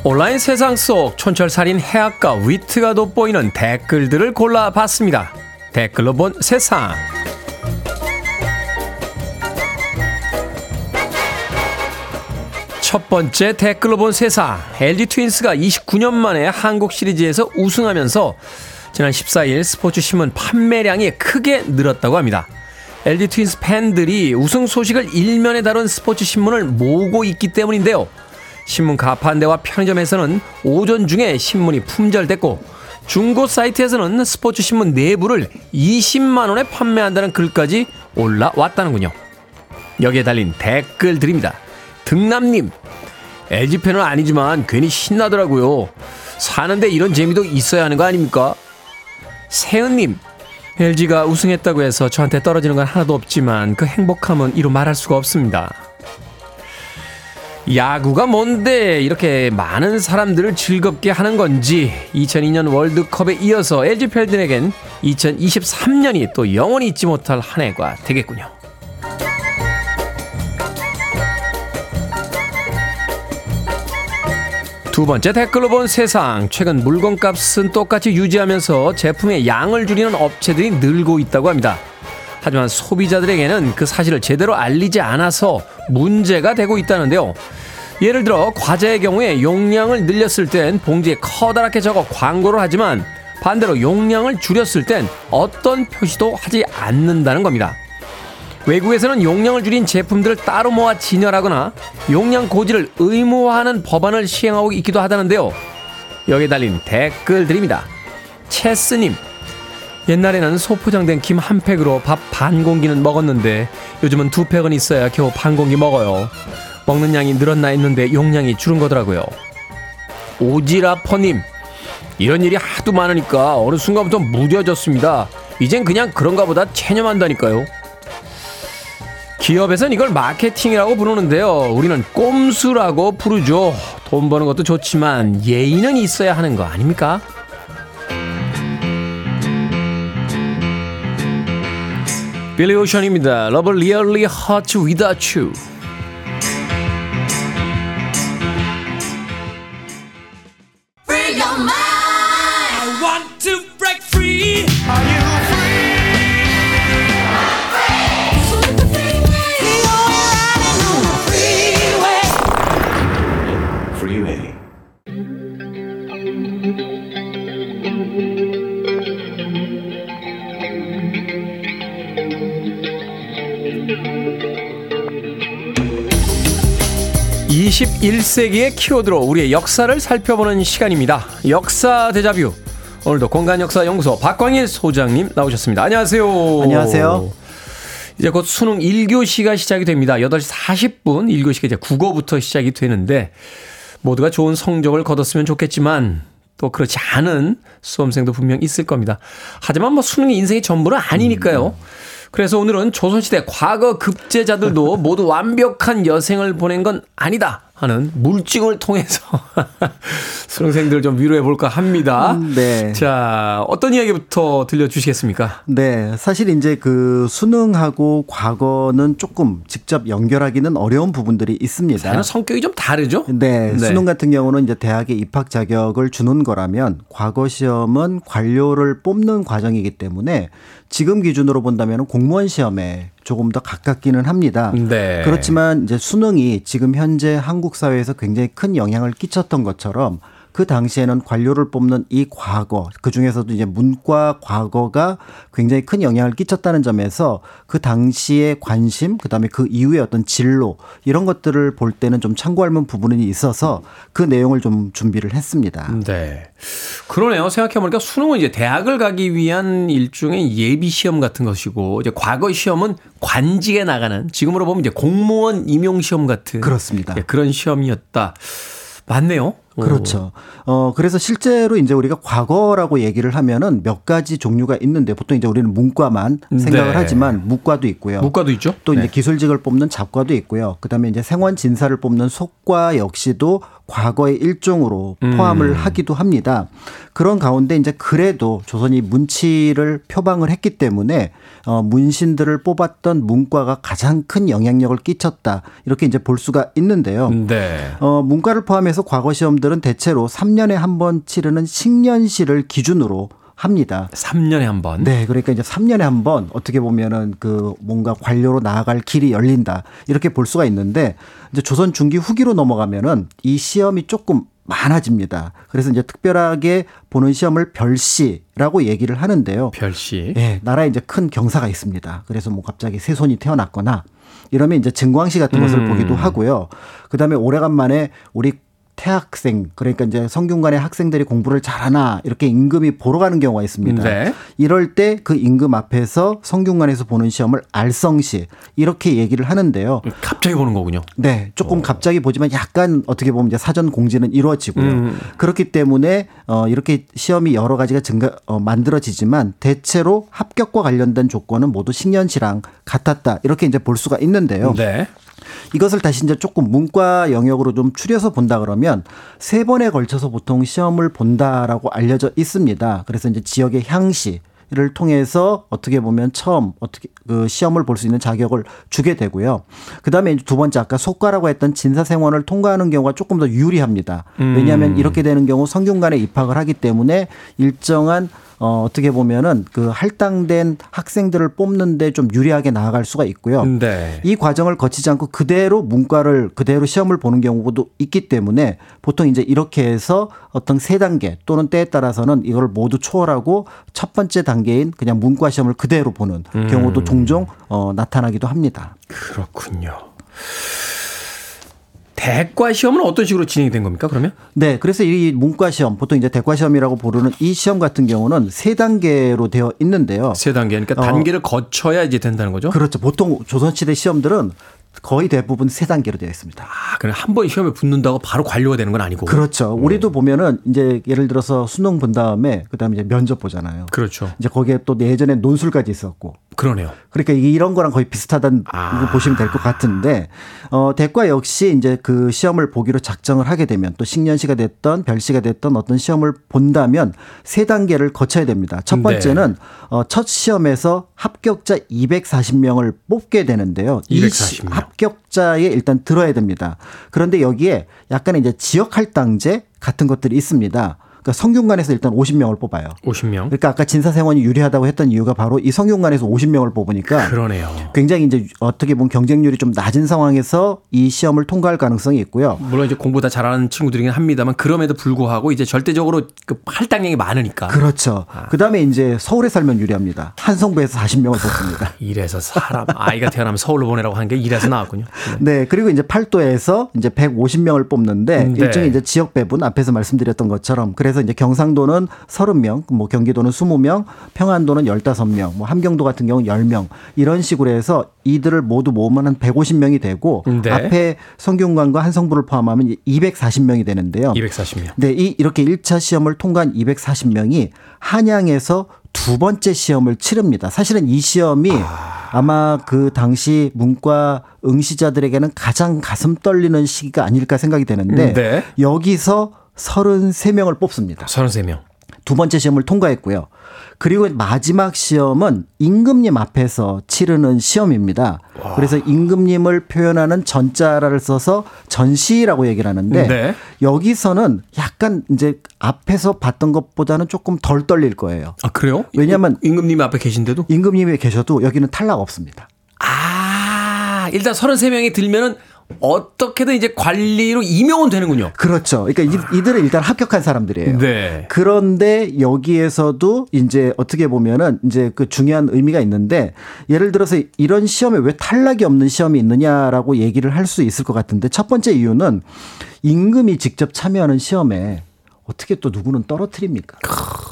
온라인 세상 속 촌철살인 해악과 위트가 돋보이는 댓글들을 골라봤습니다. 댓글로 본 세상. 첫 번째 댓글로 본 세상. LG 트윈스가 29년 만에 한국 시리즈에서 우승하면서 지난 14일 스포츠 신문 판매량이 크게 늘었다고 합니다. LG 트윈스 팬들이 우승 소식을 일면에 다룬 스포츠 신문을 모으고 있기 때문인데요. 신문 가판대와 편의점에서는 오전 중에 신문이 품절됐고 중고 사이트에서는 스포츠 신문 내부를 20만 원에 판매한다는 글까지 올라왔다는군요. 여기에 달린 댓글들입니다. 등남님, LG팬은 아니지만 괜히 신나더라고요. 사는데 이런 재미도 있어야 하는 거 아닙니까? 세은님, LG가 우승했다고 해서 저한테 떨어지는 건 하나도 없지만 그 행복함은 이루 말할 수가 없습니다. 야구가 뭔데 이렇게 많은 사람들을 즐겁게 하는 건지 2002년 월드컵에 이어서 LG 팬들에겐 2023년이 또 영원히 잊지 못할 한 해가 되겠군요. 두 번째 댓글로 본 세상. 최근 물건값은 똑같이 유지하면서 제품의 양을 줄이는 업체들이 늘고 있다고 합니다. 하지만 소비자들에게는 그 사실을 제대로 알리지 않아서 문제가 되고 있다는데요. 예를 들어 과자의 경우에 용량을 늘렸을 땐 봉지에 커다랗게 적어 광고를 하지만 반대로 용량을 줄였을 땐 어떤 표시도 하지 않는다는 겁니다. 외국에서는 용량을 줄인 제품들을 따로 모아 진열하거나 용량 고지를 의무화하는 법안을 시행하고 있기도 하다는데요. 여기에 달린 댓글들입니다. 체스님, 옛날에는 소포장된 김 한 팩으로 밥 반 공기는 먹었는데 요즘은 두 팩은 있어야 겨우 반 공기 먹어요. 먹는 양이 늘었나 했는데 용량이 줄은 거더라고요. 오지라퍼님, 이런 일이 하도 많으니까 어느 순간부터 무뎌졌습니다. 이젠 그냥 그런가 보다 체념한다니까요. 기업에선 이걸 마케팅이라고 부르는데요. 우리는 꼼수라고 부르죠. 돈 버는 것도 좋지만 예의는 있어야 하는 거 아닙니까? 빌리 오션입니다. Really hurt without you. Freeway. 21세기의 키워드로 우리의 역사를 살펴보는 시간입니다. 역사 대자뷰. 오늘도 공간역사연구소 박광일 소장님 나오셨습니다. 안녕하세요. 안녕하세요. 이제 곧 수능 1교시가 시작이 됩니다. 8시 40분 1교시가 이제 국어부터 시작이 되는데 모두가 좋은 성적을 거뒀으면 좋겠지만 또 그렇지 않은 수험생도 분명 있을 겁니다. 하지만 뭐 수능이 인생의 전부는 아니니까요. 그래서 오늘은 조선시대 과거 급제자들도 모두 완벽한 여생을 보낸 건 아니다 하는 물증을 통해서 수능생들 좀 위로해 볼까 합니다. 음, 네. 자, 어떤 이야기부터 들려주시겠습니까? 네, 사실 이제 그 수능하고 과거는 조금 직접 연결하기는 어려운 부분들이 있습니다. 성격이 좀 다르죠? 네, 수능 같은 경우는 이제 대학의 입학 자격을 주는 거라면 과거 시험은 관료를 뽑는 과정이기 때문에 지금 기준으로 본다면 공무원 시험에 조금 더 가깝기는 합니다. 네. 그렇지만 이제 수능이 지금 현재 한국 사회에서 굉장히 큰 영향을 끼쳤던 것처럼 그 당시에는 관료를 뽑는 이 과거, 그 중에서도 이제 문과 과거가 굉장히 큰 영향을 끼쳤다는 점에서 그 당시의 관심, 그 다음에 그 이후의 어떤 진로, 이런 것들을 볼 때는 좀 참고할 만한 부분이 있어서 그 내용을 좀 준비를 했습니다. 네. 그러네요. 생각해 보니까 수능은 이제 대학을 가기 위한 일종의 예비 시험 같은 것이고, 이제 과거 시험은 관직에 나가는, 지금으로 보면 이제 공무원 임용 시험 같은. 그렇습니다. 예, 그런 시험이었다. 맞네요. 그렇죠. 어, 그래서 실제로 이제 우리가 과거라고 얘기를 하면은 몇 가지 종류가 있는데 보통 이제 우리는 문과만 생각을 네. 하지만 무과도 있고요. 문과도 있죠? 또 이제 네. 기술직을 뽑는 잡과도 있고요. 그다음에 이제 생원 진사를 뽑는 속과 역시도 과거의 일종으로 음. 포함을 하기도 합니다. 그런 가운데 이제 그래도 조선이 문치를 표방을 했기 때문에 어 문신들을 뽑았던 문과가 가장 큰 영향력을 끼쳤다. 이렇게 이제 볼 수가 있는데요. 네. 어, 문과를 포함해서 과거 시험들은 대체로 3년에 한 번 치르는 식년시를 기준으로 합니다. 3년에 한 번. 네, 그러니까 이제 3년에 한 번 어떻게 보면은 그 뭔가 관료로 나아갈 길이 열린다. 이렇게 볼 수가 있는데 이제 조선 중기 후기로 넘어가면은 이 시험이 조금 많아집니다. 그래서 이제 특별하게 보는 시험을 별시라고 얘기를 하는데요. 별시. 예, 나라에 이제 큰 경사가 있습니다. 그래서 뭐 갑자기 새 손이 태어났거나 이러면 이제 증광시 같은 것을 음. 보기도 하고요. 그다음에 오래간만에 우리 태학생 그러니까 이제 성균관의 학생들이 공부를 잘하나 이렇게 임금이 보러 가는 경우가 있습니다. 네. 이럴 때 그 임금 앞에서 성균관에서 보는 시험을 알성시 이렇게 얘기를 하는데요. 갑자기 보는 거군요. 네, 조금 갑자기 보지만 약간 어떻게 보면 이제 사전 공지는 이루어지고요. 음. 그렇기 때문에 어 이렇게 시험이 여러 가지가 증가 어 만들어지지만 대체로 합격과 관련된 조건은 모두 식년시랑 같았다 이렇게 이제 볼 수가 있는데요. 네. 이것을 다시 이제 조금 문과 영역으로 좀 추려서 본다 그러면 세 번에 걸쳐서 보통 시험을 본다라고 알려져 있습니다. 그래서 이제 지역의 향시 를 통해서 어떻게 보면 처음 어떻게 그 시험을 볼 수 있는 자격을 주게 되고요. 그다음에 두 번째 아까 속과라고 했던 진사생원을 통과하는 경우가 조금 더 유리합니다. 왜냐하면 이렇게 되는 경우 성균관에 입학을 하기 때문에 일정한 어, 어떻게 보면은 그 할당된 학생들을 뽑는데 좀 유리하게 나아갈 수가 있고요. 네. 이 과정을 거치지 않고 그대로 문과를 그대로 시험을 보는 경우도 있기 때문에 보통 이제 이렇게 해서 어떤 세 단계 또는 때에 따라서는 이걸 모두 초월하고 첫 번째 단계인 그냥 문과 시험을 그대로 보는 경우도 종종 어, 나타나기도 합니다. 그렇군요. 대과 시험은 어떤 식으로 진행이 된 겁니까, 그러면? 네, 그래서 이 문과 시험 보통 이제 대과 시험이라고 부르는 이 시험 같은 경우는 세 단계로 되어 있는데요. 세 단계. 그러니까 어. 단계를 거쳐야 이제 된다는 거죠? 그렇죠. 보통 조선시대 시험들은 거의 대부분 세 단계로 되어 있습니다. 아, 그럼 한 번 시험에 붙는다고 바로 관료가 되는 건 아니고. 그렇죠. 우리도 보면은 이제 예를 들어서 수능 본 다음에 그다음에 이제 면접 보잖아요. 그렇죠. 이제 거기에 또 예전에 논술까지 있었고. 그러네요. 그러니까 이런 거랑 거의 비슷하다는 아. 거 보시면 될 것 같은데 어 대과 역시 이제 그 시험을 보기로 작정을 하게 되면 또 식년시가 됐던 별시가 됐던 어떤 시험을 본다면 세 단계를 거쳐야 됩니다. 첫 네. 번째는 어첫 시험에서 합격자 240명을 뽑게 되는데요. 이240 명. 합격자에 일단 들어야 됩니다. 그런데 여기에 약간의 이제 지역 할당제 같은 것들이 있습니다. 그러니까 성균관에서 일단 50명을 뽑아요. 50명. 그러니까 아까 진사생원이 유리하다고 했던 이유가 바로 이 성균관에서 50명을 뽑으니까 그러네요. 굉장히 이제 어떻게 보면 경쟁률이 좀 낮은 상황에서 이 시험을 통과할 가능성이 있고요. 물론 이제 공부 다 잘하는 친구들이긴 합니다만 그럼에도 불구하고 이제 절대적으로 그 할당량이 많으니까. 그렇죠. 그 다음에 이제 서울에 살면 유리합니다. 한성부에서 40명을 뽑습니다. 이래서 사람 아이가 태어나면 서울로 보내라고 한게 이래서 나왔군요. 네. 그리고 이제 팔도에서 이제 150명을 뽑는데 네. 일종의 이제 지역 배분 앞에서 말씀드렸던 것처럼 그래서 이제 경상도는 30명, 뭐 경기도는 20명, 평안도는 15명, 뭐 함경도 같은 경우는 10명 이런 식으로 해서 이들을 모두 모으면 한 150명이 되고 네. 앞에 성균관과 한성부를 포함하면 240명이 되는데요. 240명. 네, 이 이렇게 1차 시험을 통과한 240명이 한양에서 두 번째 시험을 치릅니다. 사실은 이 시험이 아 마 그 당시 문과 응시자들에게는 가장 가슴 떨리는 시기가 아닐까 생각이 되는데 네. 여기서 33명을 뽑습니다. 33명. 두 번째 시험을 통과했고요. 그리고 마지막 시험은 임금님 앞에서 치르는 시험입니다. 그래서 임금님을 표현하는 전자를 써서 전시라고 얘기를 하는데 네. 여기서는 약간 이제 앞에서 봤던 것보다는 조금 덜 떨릴 거예요. 아, 그래요? 왜냐면 임금님 앞에 계신데도? 임금님이 계셔도 여기는 탈락 없습니다. 아, 일단 33명이 들면은 어떻게든 이제 관리로 임용은 되는군요. 그렇죠. 그러니까 이- 이들은 일단 합격한 사람들이에요. 네. 그런데 여기에서도 이제 어떻게 보면은 이제 그 중요한 의미가 있는데 예를 들어서 이런 시험에 왜 탈락이 없는 시험이 있느냐라고 얘기를 할 수 있을 것 같은데 첫 번째 이유는 임금이 직접 참여하는 시험에 어떻게 또 누구는 떨어뜨립니까?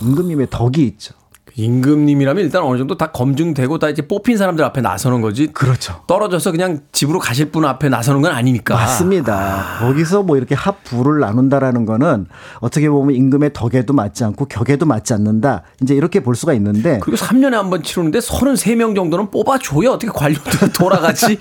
임금님의 덕이 있죠. 임금님이라면 일단 어느 정도 다 검증되고 다 이제 뽑힌 사람들 앞에 나서는 거지. 그렇죠. 떨어져서 그냥 집으로 가실 분 앞에 나서는 건 아니니까. 맞습니다. 거기서 뭐 이렇게 합부를 나눈다라는 거는 어떻게 보면 임금의 덕에도 맞지 않고 격에도 맞지 않는다. 이제 이렇게 볼 수가 있는데 그리고 3년에 한 번 치르는데 33명 정도는 뽑아줘야 어떻게 관료들이 돌아가지.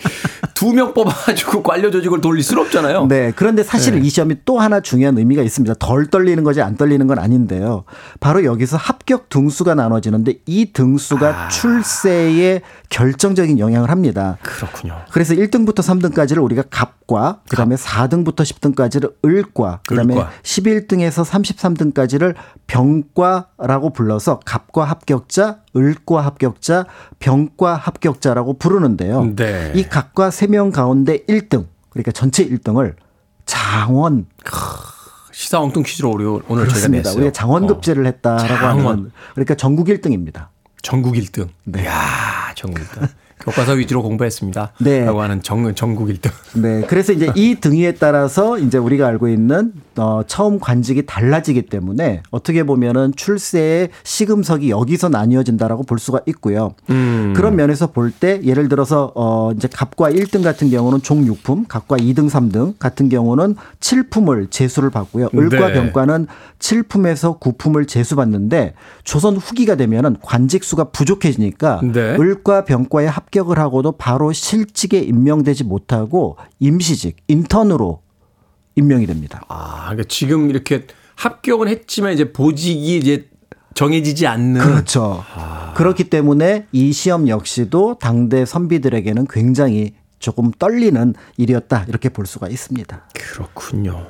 두 명 뽑아가지고 관료 조직을 돌릴 수는 없잖아요. 네. 그런데 사실 네. 이 시험이 또 하나 중요한 의미가 있습니다. 덜 떨리는 거지 안 떨리는 건 아닌데요. 바로 여기서 합격 등수가 나눠지 는데 이 등수가 아. 출세에 결정적인 영향을 합니다. 그렇군요. 그래서 1등부터 3등까지를 우리가 갑과 그다음에 4등부터 10등까지를 을과 그다음에 을과. 11등에서 33등까지를 병과라고 불러서 갑과 합격자, 을과 합격자, 병과 합격자라고 부르는데요. 네. 이 각과 3명 가운데 1등 그러니까 전체 1등을 장원 시사 엉뚱 퀴즈로 오늘 저희가 그렇습니다. 냈어요. 우리가 장원급제를 했다라고 장원. 하는 그러니까 전국 1등입니다. 전국 1등. 네. 이야, 전국 1등. 교과서 위주로 공부했습니다. 네. 라고 하는 정, 전국 1등. 네. 그래서 이제 이 등위에 따라서 이제 우리가 알고 있는 어 처음 관직이 달라지기 때문에 어떻게 보면은 출세의 시금석이 여기서 나뉘어진다라고 볼 수가 있고요. 음. 그런 면에서 볼 때 예를 들어서 어 이제 갑과 1등 같은 경우는 종육품, 갑과 2등, 3등 같은 경우는 7품을 제수를 받고요. 을과 네. 병과는 7품에서 9품을 제수받는데 조선 후기가 되면은 관직수가 부족해지니까 네. 을과 병과에 합 격을 하고도 바로 실직에 임명되지 못하고 임시직 인턴으로 임명이 됩니다. 아, 그러니까 지금 이렇게 합격은 했지만 이제 보직이 이제 정해지지 않는. 그렇죠. 그렇기 때문에 이 시험 역시도 당대 선비들에게는 굉장히 조금 떨리는 일이었다 이렇게 볼 수가 있습니다. 그렇군요.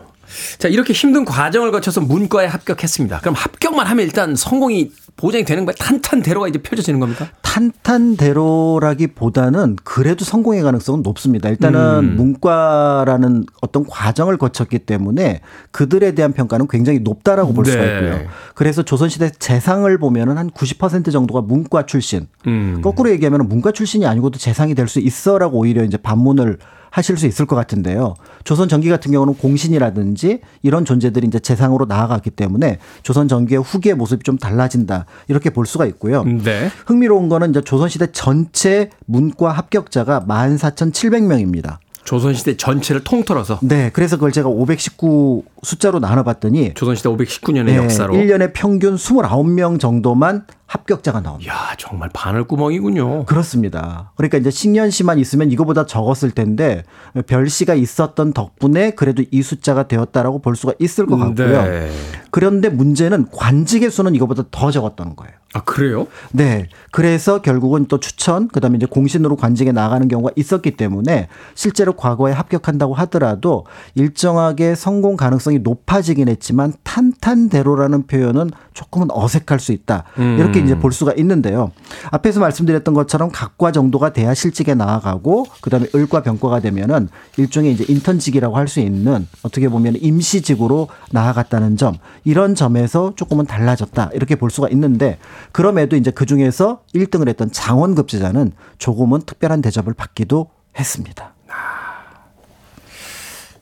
자, 이렇게 힘든 과정을 거쳐서 문과에 합격했습니다. 그럼 합격만 하면 일단 성공이 보장이 되는 거예요? 탄탄대로가 이제 펼쳐지는 겁니까? 탄탄대로라기보다는 그래도 성공의 가능성은 높습니다. 일단은 음. 문과라는 어떤 과정을 거쳤기 때문에 그들에 대한 평가는 굉장히 높다라고 볼 수가 네. 있고요. 그래서 조선시대 재상을 보면은 한 90% 정도가 문과 출신. 음. 거꾸로 얘기하면 문과 출신이 아니고도 재상이 될 수 있어라고 오히려 이제 반문을 하실 수 있을 것 같은데요. 조선 전기 같은 경우는 공신이라든지 이런 존재들이 이제 재상으로 나아갔기 때문에 조선 전기의 후기의 모습이 좀 달라진다. 이렇게 볼 수가 있고요. 네. 흥미로운 거는 이제 조선시대 전체 문과 합격자가 14,700명입니다. 조선시대 전체를 통틀어서 네. 그래서 그걸 제가 519 숫자로 나눠봤더니 조선시대 519년의 네, 역사로. 1년에 평균 29명 정도만 합격자가 나옵니다. 야 정말 바늘구멍이군요. 그렇습니다. 그러니까 이제 식년시만 있으면 이거보다 적었을 텐데 별시가 있었던 덕분에 그래도 이 숫자가 되었다라고 볼 수가 있을 것 같고요. 네. 그런데 문제는 관직의 수는 이거보다 더 적었다는 거예요. 아 그래요? 네. 그래서 결국은 또 추천, 그 다음에 이제 공신으로 관직에 나가는 경우가 있었기 때문에 실제로 과거에 합격한다고 하더라도 일정하게 성공 가능성이 높아지긴 했지만 탄탄대로라는 표현은 조금은 어색할 수 있다. 이렇게 이제 볼 수가 있는데요. 앞에서 말씀드렸던 것처럼 각과 정도가 돼야 실직에 나아가고 그 다음에 을과 병과가 되면은 일종의 이제 인턴직이라고 할 수 있는 어떻게 보면 임시직으로 나아갔다는 점 이런 점에서 조금은 달라졌다 이렇게 볼 수가 있는데 그럼에도 이제 그 중에서 1등을 했던 장원급제자는 조금은 특별한 대접을 받기도 했습니다.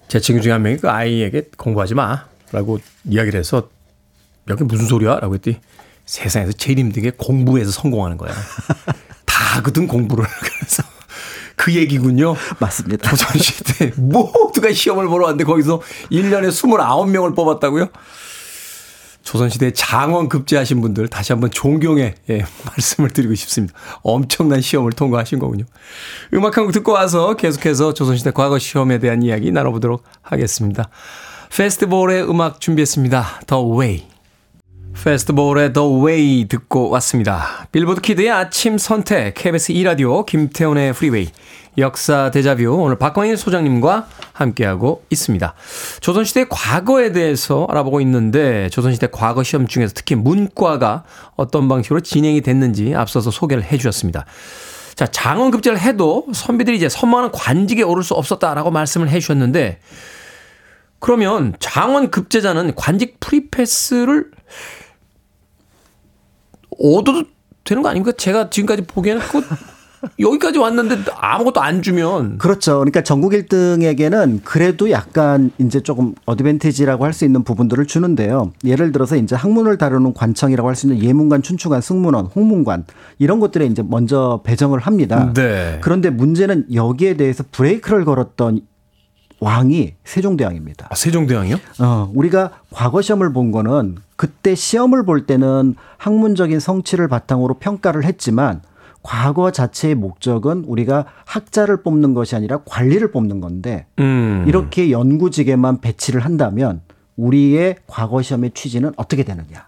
제 친구 중에 한 명이 그 아이에게 공부하지 마라고 이야기를 해서 여기 무슨 소리야? 라고 했더니 세상에서 제일 힘든 게 공부해서 성공하는 거야. 다 하거든 공부를. 그래서 그 얘기군요. 맞습니다. 조선시대 모두가 시험을 보러 왔는데 거기서 1년에 29명을 뽑았다고요? 조선시대 장원 급제하신 분들 다시 한번 존경의 예, 말씀을 드리고 싶습니다. 엄청난 시험을 통과하신 거군요. 음악 한 곡 듣고 와서 계속해서 조선시대 과거 시험에 대한 이야기 나눠보도록 하겠습니다. Fastball의 음악 준비했습니다. The Way. Fastball의 The Way 듣고 왔습니다. Billboard kid의 아침 선택, KBS 2라디오, 김태훈의 Freeway, 역사 대자뷰, 오늘 박광일 소장님과 함께하고 있습니다. 조선시대 과거에 대해서 알아보고 있는데, 조선시대 과거 시험 중에서 특히 문과가 어떤 방식으로 진행이 됐는지 앞서서 소개를 해 주셨습니다. 자, 장원급제를 해도 선비들이 이제 선망하는 관직에 오를 수 없었다라고 말씀을 해 주셨는데, 그러면 장원급제자는 관직 프리패스를 얻어도 되는 거 아닙니까? 제가 지금까지 보기에는 그 여기까지 왔는데 아무것도 안 주면 그렇죠. 그러니까 전국 1등에게는 그래도 약간 이제 조금 어드밴티지라고 할 수 있는 부분들을 주는데요. 예를 들어서 이제 학문을 다루는 관청이라고 할 수 있는 예문관, 춘추관, 승문원, 홍문관 이런 것들에 이제 먼저 배정을 합니다. 네. 그런데 문제는 여기에 대해서 브레이크를 걸었던 왕이 세종대왕입니다. 아, 세종대왕이요? 어, 우리가 과거 시험을 본 거는 그때 시험을 볼 때는 학문적인 성취를 바탕으로 평가를 했지만 과거 자체의 목적은 우리가 학자를 뽑는 것이 아니라 관리를 뽑는 건데 음. 이렇게 연구직에만 배치를 한다면 우리의 과거 시험의 취지는 어떻게 되느냐.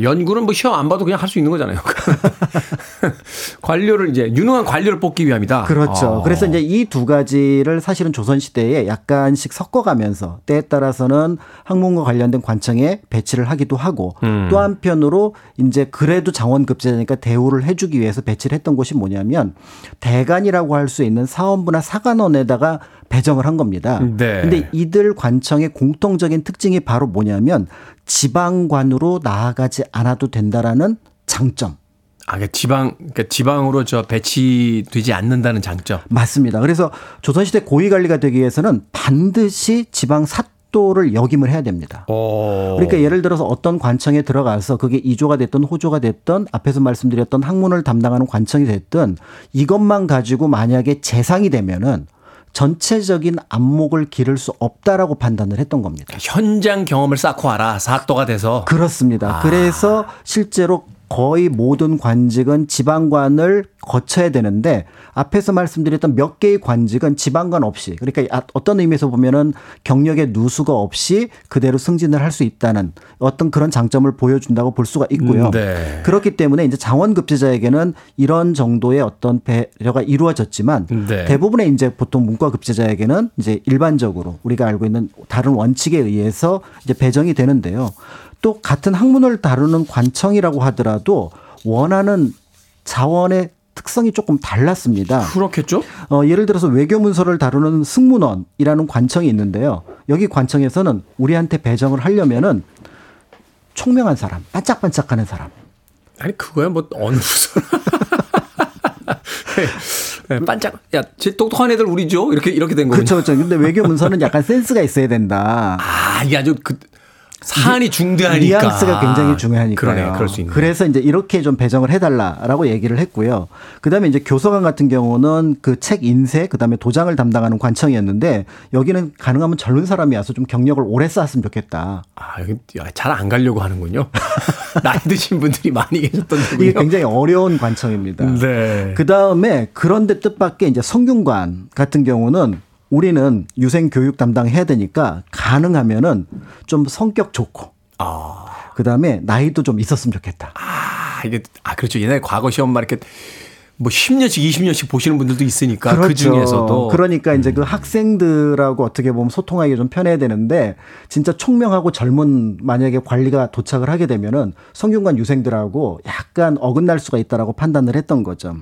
연구는 뭐 시험 안 봐도 그냥 할 수 있는 거잖아요. 관료를 이제 유능한 관료를 뽑기 위함이다. 그렇죠. 어. 그래서 이제 이 두 가지를 사실은 조선 시대에 약간씩 섞어가면서 때에 따라서는 학문과 관련된 관청에 배치를 하기도 하고 음. 또 한편으로 이제 그래도 장원급제니까 대우를 해주기 위해서 배치를 했던 곳이 뭐냐면 대관이라고 할 수 있는 사원부나 사관원에다가 배정을 한 겁니다. 네. 근데 이들 관청의 공통적인 특징이 바로 뭐냐면 지방관으로 나아가지 않아도 된다라는 장점. 아, 그러니까 지방, 그러니까 지방으로 저 배치되지 않는다는 장점. 맞습니다. 그래서 조선시대 고위 관리가 되기 위해서는 반드시 지방 사도를 역임을 해야 됩니다. 어. 그러니까 예를 들어서 어떤 관청에 들어가서 그게 이조가 됐든 호조가 됐든 앞에서 말씀드렸던 학문을 담당하는 관청이 됐든 이것만 가지고 만약에 재상이 되면은 전체적인 안목을 기를 수 없다라고 판단을 했던 겁니다. 현장 경험을 쌓고 와라. 사또가 돼서. 그렇습니다. 그래서 실제로 거의 모든 관직은 지방관을 거쳐야 되는데 앞에서 말씀드렸던 몇 개의 관직은 지방관 없이 그러니까 아- 어떤 의미에서 보면은 경력의 누수가 없이 그대로 승진을 할 수 있다는 어떤 그런 장점을 보여준다고 볼 수가 있고요. 음, 네. 그렇기 때문에 이제 장원급제자에게는 이런 정도의 어떤 배려가 이루어졌지만 네. 대부분의 이제 보통 문과급제자에게는 이제 일반적으로 우리가 알고 있는 다른 원칙에 의해서 이제 배정이 되는데요. 또 같은 학문을 다루는 관청이라고 하더라도 원하는 자원의 특성이 조금 달랐습니다. 그렇겠죠? 어, 예를 들어서 외교 문서를 다루는 승문원이라는 관청이 있는데요. 여기 관청에서는 우리한테 배정을 하려면은 총명한 사람, 반짝반짝하는 사람. 아니, 그거야 뭐 어느 부서. 네, 반짝. 야, 제 똑똑한 애들 우리죠? 이렇게, 이렇게 된 거군요. 그렇죠, 그렇죠. 근데 외교 문서는 약간 센스가 있어야 된다. 아, 이게 아주 그, 사안이 중대하니까. 뉘앙스가 굉장히 중요하니까요. 그러네, 그럴. 그래서 이제 이렇게 좀 배정을 해달라라고 얘기를 했고요. 그다음에 이제 교서관 같은 경우는 그 책 인쇄, 그다음에 도장을 담당하는 관청이었는데 여기는 가능하면 젊은 사람이 와서 좀 경력을 오래 쌓았으면 좋겠다. 아, 여기 잘안 가려고 하는군요. 나이 드신 분들이 많이 계셨던 이게. 굉장히 어려운 관청입니다. 네. 그 다음에 그런데 뜻밖의 이제 성균관 같은 경우는 우리는 유생 교육 담당해야 되니까 가능하면은 좀 성격 좋고 아, 그 다음에 나이도 좀 있었으면 좋겠다. 아, 이게, 아, 그렇죠. 옛날에 과거 시험 막 이렇게 뭐 10년씩, 20년씩 보시는 분들도 있으니까 그 중에서도. 그러니까 이제 음. 그 학생들하고 어떻게 보면 소통하기 좀 편해야 되는데 진짜 총명하고 젊은 만약에 관리가 도착을 하게 되면은 성균관 유생들하고 약간 어긋날 수가 있다라고 판단을 했던 거죠.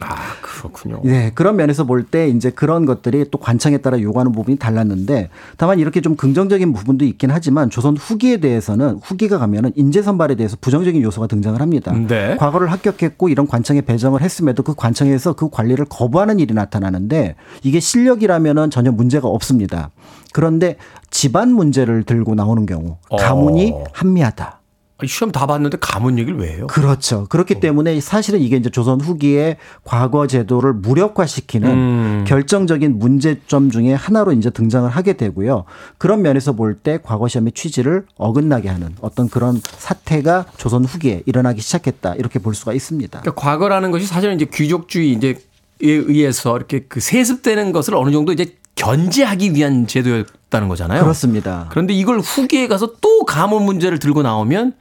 아, 그렇군요. 네, 그런 면에서 볼 때 이제 그런 것들이 또 관청에 따라 요구하는 부분이 달랐는데 다만 이렇게 좀 긍정적인 부분도 있긴 하지만 조선 후기에 대해서는 후기가 가면은 인재 선발에 대해서 부정적인 요소가 등장을 합니다. 네. 과거를 합격했고 이런 관청에 배정을 했음에도 그 관청에서 그 관리를 거부하는 일이 나타나는데 이게 실력이라면은 전혀 문제가 없습니다. 그런데 집안 문제를 들고 나오는 경우 가문이 어. 한미하다. 시험 다 봤는데 가문 얘기를 왜 해요? 그렇죠. 그렇기 어. 때문에 사실은 이게 이제 조선 후기에 과거 제도를 무력화시키는 음. 결정적인 문제점 중에 하나로 이제 등장을 하게 되고요. 그런 면에서 볼 때 과거 시험의 취지를 어긋나게 하는 어떤 그런 사태가 조선 후기에 일어나기 시작했다. 이렇게 볼 수가 있습니다. 그러니까 과거라는 것이 사실은 이제 귀족주의 이제 에 의해서 이렇게 그 세습되는 것을 어느 정도 이제 견제하기 위한 제도였다는 거잖아요. 그렇습니다. 그런데 이걸 후기에 가서 또 가문 문제를 들고 나오면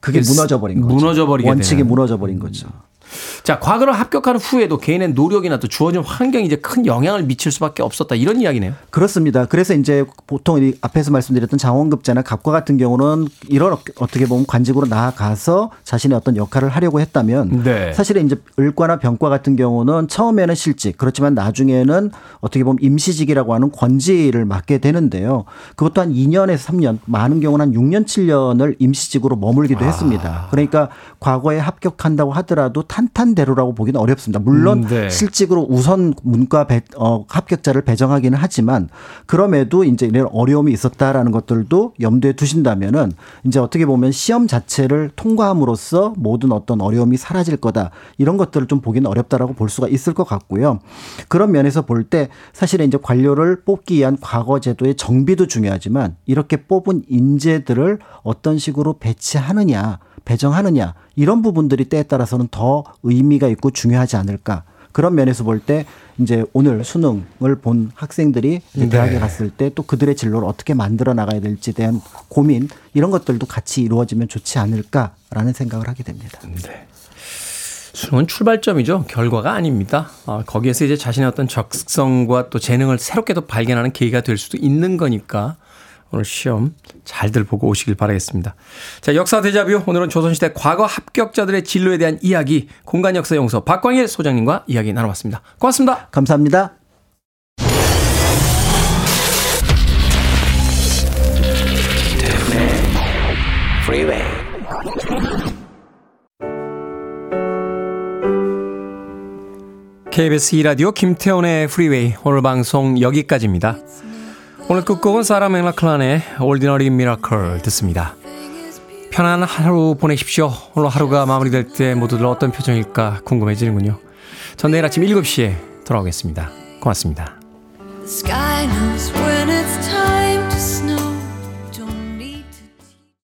그게 무너져 버린 거죠. 무너져 버리게 원칙이. 무너져 버린 거죠. 자, 과거를 합격한 후에도 개인의 노력이나 또 주어진 환경이 이제 큰 영향을 미칠 수밖에 없었다. 이런 이야기네요. 그렇습니다. 그래서 이제 보통 이 앞에서 말씀드렸던 장원급제나 갑과 같은 경우는 이런 어- 어떻게 보면 관직으로 나아가서 자신의 어떤 역할을 하려고 했다면 네. 사실은 이제 을과나 병과 같은 경우는 처음에는 실직 그렇지만 나중에는 어떻게 보면 임시직이라고 하는 권지를 맡게 되는데요. 그것도 한 2년에서 3년, 많은 경우는 한 6년, 7년을 임시직으로 머물기도 했습니다. 그러니까 과거에 합격한다고 하더라도 탄탄대로라고 보기는 어렵습니다. 물론 음, 네. 실직으로 우선 문과 배, 어, 합격자를 배정하기는 하지만 그럼에도 이제 이런 어려움이 있었다라는 것들도 염두에 두신다면은 이제 어떻게 보면 시험 자체를 통과함으로써 모든 어떤 어려움이 사라질 거다 이런 것들을 좀 보기는 어렵다라고 볼 수가 있을 것 같고요. 그런 면에서 볼 때 사실은 이제 관료를 뽑기 위한 과거 제도의 정비도 중요하지만 이렇게 뽑은 인재들을 어떤 식으로 배치하느냐 배정하느냐 이런 부분들이 때에 따라서는 더 의미가 있고 중요하지 않을까 그런 면에서 볼 때 이제 오늘 수능을 본 학생들이 이제 대학에 갔을 때 또 그들의 진로를 어떻게 만들어 나가야 될지에 대한 고민 이런 것들도 같이 이루어지면 좋지 않을까라는 생각을 하게 됩니다. 수능은 출발점이죠. 결과가 아닙니다. 아, 거기에서 이제 자신의 어떤 적성과 또 재능을 새롭게 또 발견하는 계기가 될 수도 있는 거니까 오늘 시험 잘들 보고 오시길 바라겠습니다. 자, 역사 대자뷰. 오늘은 조선시대 과거 합격자들의 진로에 대한 이야기, 공간 역사 연구소 박광일 소장님과 이야기 나눠봤습니다. 고맙습니다. 감사합니다. KBS 2라디오 김태훈의 프리웨이 오늘 방송 여기까지입니다. 오늘 끝곡은 사라 맥락클란의 Ordinary Miracle 듣습니다. 편안한 하루 보내십시오. 오늘 하루가 마무리될 때 모두들 어떤 표정일까 궁금해지는군요. 전 내일 아침 7시에 돌아오겠습니다. 고맙습니다.